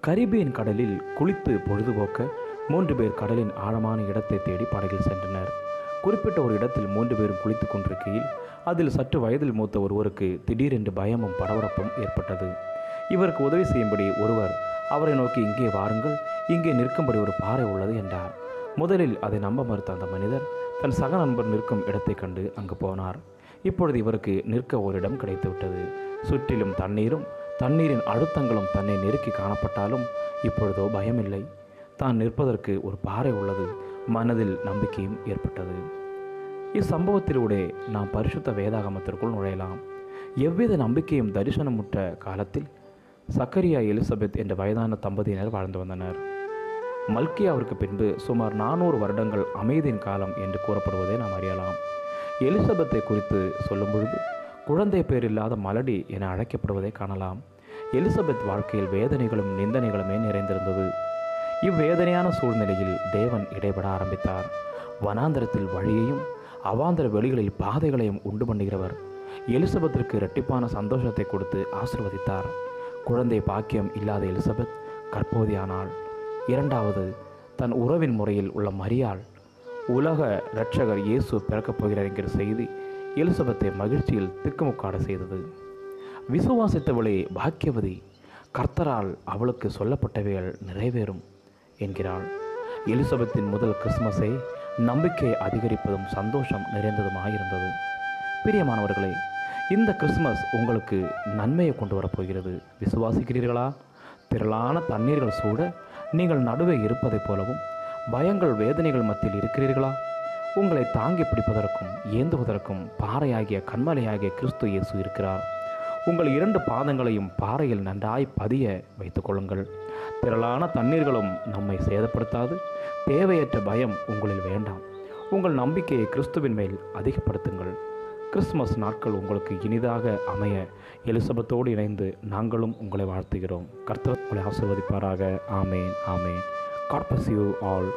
Caribbean கடலில் குளித்து பொழுதுபோக்க மூன்று பேர் கடலின் ஆழமான இடத்தை தேடி படகில் சென்றனர். குறிப்பிட்ட ஒரு இடத்தில் மூன்று பேரும் குளித்துக் கொண்டிருக்கையில் அதில் சற்று வயதில் மூத்த ஒருவருக்கு திடீரென்று பயமும் படபடப்பும் ஏற்பட்டது. இவருக்கு உதவி செய்யும்படி ஒருவர் அவரை நோக்கி இங்கே வாருங்கள் இங்கே நிற்கும்படி ஒரு பாறை உள்ளது என்றார். முதலில் அதை நம்ப மறுத்த அந்த மனிதர் தன் சக நண்பர் நிற்கும் இடத்தைக் கண்டு அங்கு போனார். இப்பொழுது இவருக்கு நிற்க ஒரு இடம் கிடைத்துவிட்டது. சுற்றிலும் தண்ணீரும் தண்ணீரின் அழுத்தங்களும் தன்னை நெருக்கி காணப்பட்டாலும் இப்பொழுதோ பயமில்லை. தான் நிற்பதற்கு ஒரு பாறை உள்ளது. மனதில் நம்பிக்கையும் ஏற்பட்டது. இச்சம்பவத்திலூடே நாம் பரிசுத்த வேதாகமத்திற்குள் நுழையலாம். எவ்வித நம்பிக்கையும் தரிசனமுற்ற காலத்தில் சக்கரியா எலிசபெத் என்ற வயதான தம்பதியினர் வாழ்ந்து வந்தனர். மல்கியாவிற்கு பின்பு சுமார் நானூறு வருடங்கள் அமைதியின் காலம் என்று கூறப்படுவதை நாம் அறியலாம். எலிசபெத்தை குறித்து சொல்லும் பொழுது குழந்தை பேர் இல்லாத மலடி என அழைக்கப்படுவதை காணலாம். எலிசபெத் வாழ்க்கையில் வேதனைகளும் நிந்தனைகளுமே நிறைந்திருந்தது. இவ்வேதனையான சூழ்நிலையில் தேவன் இடைபட ஆரம்பித்தார். வனாந்தரத்தில் வழியையும் அவாந்தர வெளிகளில் பாதைகளையும் உண்டு பண்ணுகிறவர் எலிசபெத்திற்கு இரட்டிப்பான சந்தோஷத்தை கொடுத்து ஆசிர்வதித்தார். குழந்தை பாக்கியம் இல்லாத எலிசபெத் கற்போதியானாள். இரண்டாவது தன் உறவின் முறையில் உள்ள மரியாள். உலக இரட்சகர் இயேசு பிறக்கப் போகிறார் என்கிற செய்தி எலிசபெத்தை மகிழ்ச்சியில் திக்குமுக்காட செய்தது. விசுவாசித்தவளே பாக்கியவதி கர்த்தரால் அவளுக்கு சொல்லப்பட்டவைகள் நிறைவேறும் என்கிறாள். எலிசபெத்தின் முதல் கிறிஸ்மஸே நம்பிக்கை அதிகரிப்பதும் சந்தோஷம் நிறைந்ததுமாயிருந்தது. பிரியமானவர்களே இந்த கிறிஸ்மஸ் உங்களுக்கு நன்மையை கொண்டு வரப்போகிறது விசுவாசிக்கிறீர்களா? திரளான தண்ணீர்கள் சூட நீங்கள் நடுவே இருப்பதைப் போலவும் பயங்கள் வேதனைகள் மத்தியில் இருக்கிறீர்களா? உங்களை தாங்கி பிடிப்பதற்கும் ஏந்துவதற்கும் பாறையாகிய கண்மலையாகிய கிறிஸ்து இயேசு இருக்கிறார். உங்கள் இரண்டு பாதங்களையும் பாறையில் நன்றாய் பதிய வைத்துக் கொள்ளுங்கள். திரளான தண்ணீர்களும் நம்மை சேதப்படுத்தாது. தேவையற்ற பயம் உங்களில் வேண்டாம். உங்கள் நம்பிக்கையை கிறிஸ்துவின் மேல் அதிகப்படுத்துங்கள். கிறிஸ்துமஸ் நாட்கள் உங்களுக்கு இனிதாக அமைய எலிசபத்தோடு இணைந்து நாங்களும் உங்களை வாழ்த்துகிறோம். கர்த்தர் உங்களை ஆசிர்வதிப்பாராக. ஆமேன் ஆமேன். God bless all